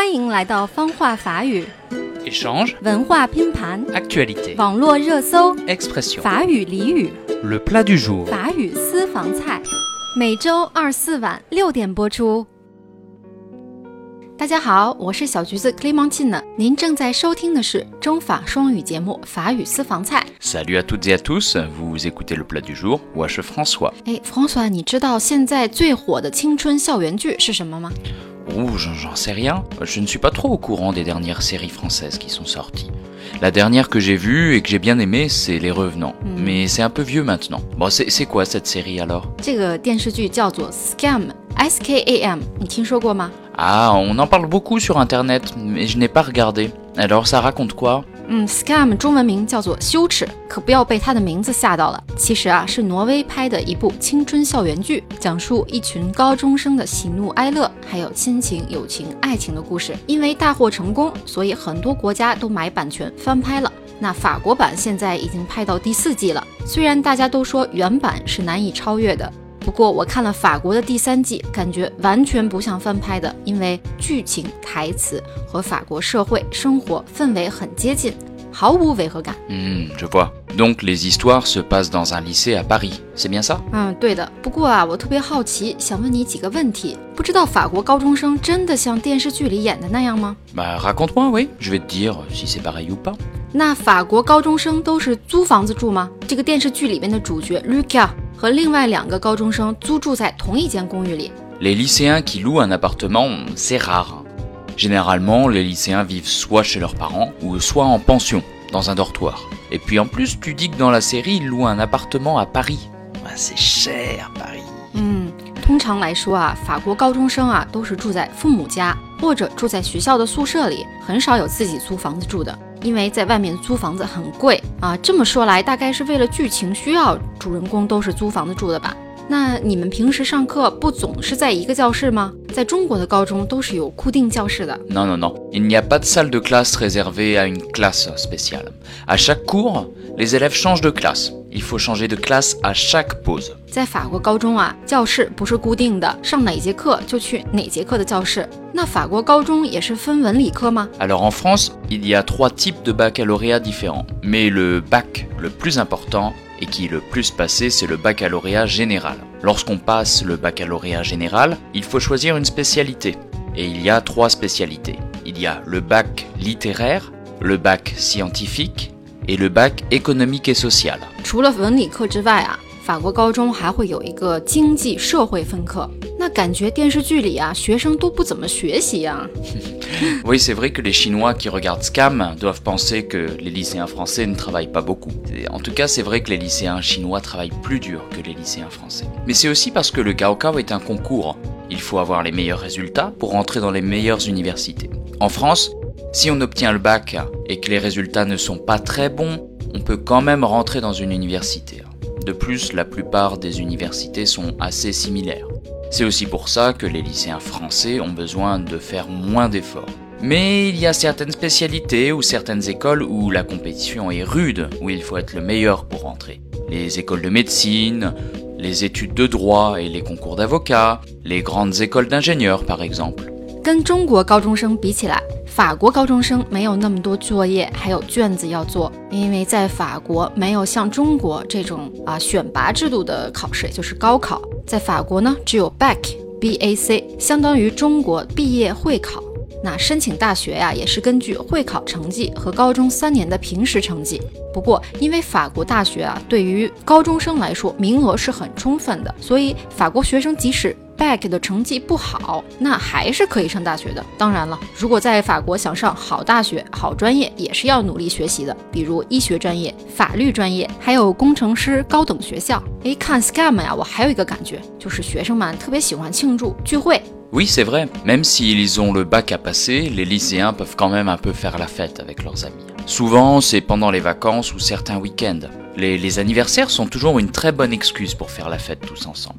欢迎来到方话法语 Échange, 文化拼盘、actualité, 网络热搜、expression, 法语俚语、le plat du jour. 法语私房菜，每周二四晚六点播出。大家好，我是小橘子 Clementine，您正在收听的是中法双语节目《法语私房菜》。Salut à toutes et à tous, vous écoutez le plat du jour, moi je François. 哎，François，你知道现在最火的青春校园剧是什么吗？rouge, j'en sais rien. Je ne suis pas trop au courant des dernières séries françaises qui sont sorties. La dernière que j'ai vue et que j'ai bien aimée, c'est Les Revenants. Mm. Mais c'est un peu vieux maintenant. Bon, c'est quoi cette série alors? Ah, on en parle beaucoup sur internet, mais je n'ai pas regardé. Alors ça raconte quoi? 嗯，Scam 中文名叫做羞耻，可不要被它的名字吓到了。其实啊，是挪威拍的一部青春校园剧，讲述一群高中生的喜怒哀乐，还有亲情、友情、爱情的故事。因为大获成功，所以很多国家都买版权翻拍了。那法国版现在已经拍到第四季了，虽然大家都说原版是难以超越的。不过我看了法国的第三季，感觉完全不像翻拍的，因为剧情、台词和法国社会生活氛围很接近，毫无违和感。Hmm, je vois. Donc les histoires se passent dans un lycée à Paris, c'est bien ça 嗯，对的。不过啊，我特别好奇，想问你几个问题。不知道法国高中生真的像电视剧里演的那样吗？Bah raconte-moi, oui, je vais te dire si c'est pareil ou pas. 那法国高中生都是租房子住吗？这个电视剧里面的主角 Lucas 和另外两个高中生租住在同一间公寓里。Les lycéens qui louent un appartement, c'est rare. Généralement, les lycéens vivent soit chez leurs parents ou soit en pension, dans un dortoir. Et puis en plus, tu dis que dans la série, ils louent un appartement à Paris. Ah, c'est cher, Paris. 嗯，通常来说啊，法国高中生啊都是住在父母家或者住在学校的宿舍里，很少有自己租房子住的，因为在外面租房子很贵啊。这么说来，大概是为了剧情需要，主人公都是租房子住的吧？那你们平时上课不总是在一个教室吗？在中国的高中都是有固定教室的。Non, non, non. Il n'y a pas de salle de classe réservée à une classe spéciale. À chaque cours, les élèves changent de classe. Il faut changer de classe à chaque pause. 在法国高中啊，教室不是固定的，上哪节课就去哪节课的教室。那法国高中也是分文理科吗？Alors en France, il y a trois types de baccalauréat différents. Mais le bac le plus important et qui est le plus passé, c'est le baccalauréat général. Lorsqu'on passe le baccalauréat général, il faut choisir une spécialité. Et il y a trois spécialités. Il y a le bac littéraire, le bac scientifique et le bac économique et social. 除了文理课之外啊，法国高中还会有一个经济社会分科。 那感觉电视剧里啊，学生都不怎么学习呀、 Oui, c'est vrai que les Chinois qui regardent Scam doivent penser que les lycéens français ne travaillent pas beaucoup. Et En tout cas, c'est vrai que les lycéens chinois travaillent plus dur que les lycéens français. Mais c'est aussi parce que le Gaokao est un concours. Il faut avoir les meilleurs résultats pour entrer dans les meilleures universités. En France, si on obtient le bac et que les résultats ne sont pas très bons, on peut quand même rentrer dans une université. De plus, la plupart des universités sont assez similaires. C'est aussi pour ça que les lycéens français ont besoin de faire moins d'efforts. Mais il y a certaines spécialités ou certaines écoles où la compétition est rude, où il faut être le meilleur pour entrer. Les écoles de médecine, les études de droit et les concours d'avocats, les grandes écoles d'ingénieurs par exemple. 跟中国高中生比起来，法国高中生没有那么多作业，还有卷子要做，因为在法国没有像中国这种啊选拔制度的考试，也就是高考。在法国呢，只有 bac B A C，相当于中国毕业会考。那申请大学呀、也是根据会考成绩和高中三年的平时成绩。不过，因为法国大学啊，对于高中生来说名额是很充分的，所以法国学生即使 bac 的成绩不好，那还是可以上大学的。当然了，如果在法国想上好大学、好专业，也是要努力学习的，比如医学专业、法律专业，还有工程师高等学校。诶，看 Scam 呀，我还有一个感觉，就是学生们特别喜欢庆祝聚会。Oui, c'est vrai, même s'ils ont le bac à passer, les lycéens peuvent quand même un peu faire la fête avec leurs amis. Souvent, c'est pendant les vacances ou certains week-ends. Les, les anniversaires sont toujours une très bonne excuse pour faire la fête tous ensemble.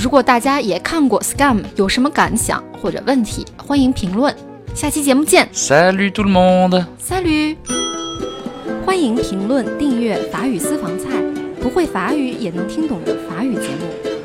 如果大家也看过 Scam，有什么感想或者问题，欢迎评论。下期节目见 Salut tout le monde，Salut！欢迎评论、订阅法语私房菜，不会法语也能听懂的法语节目。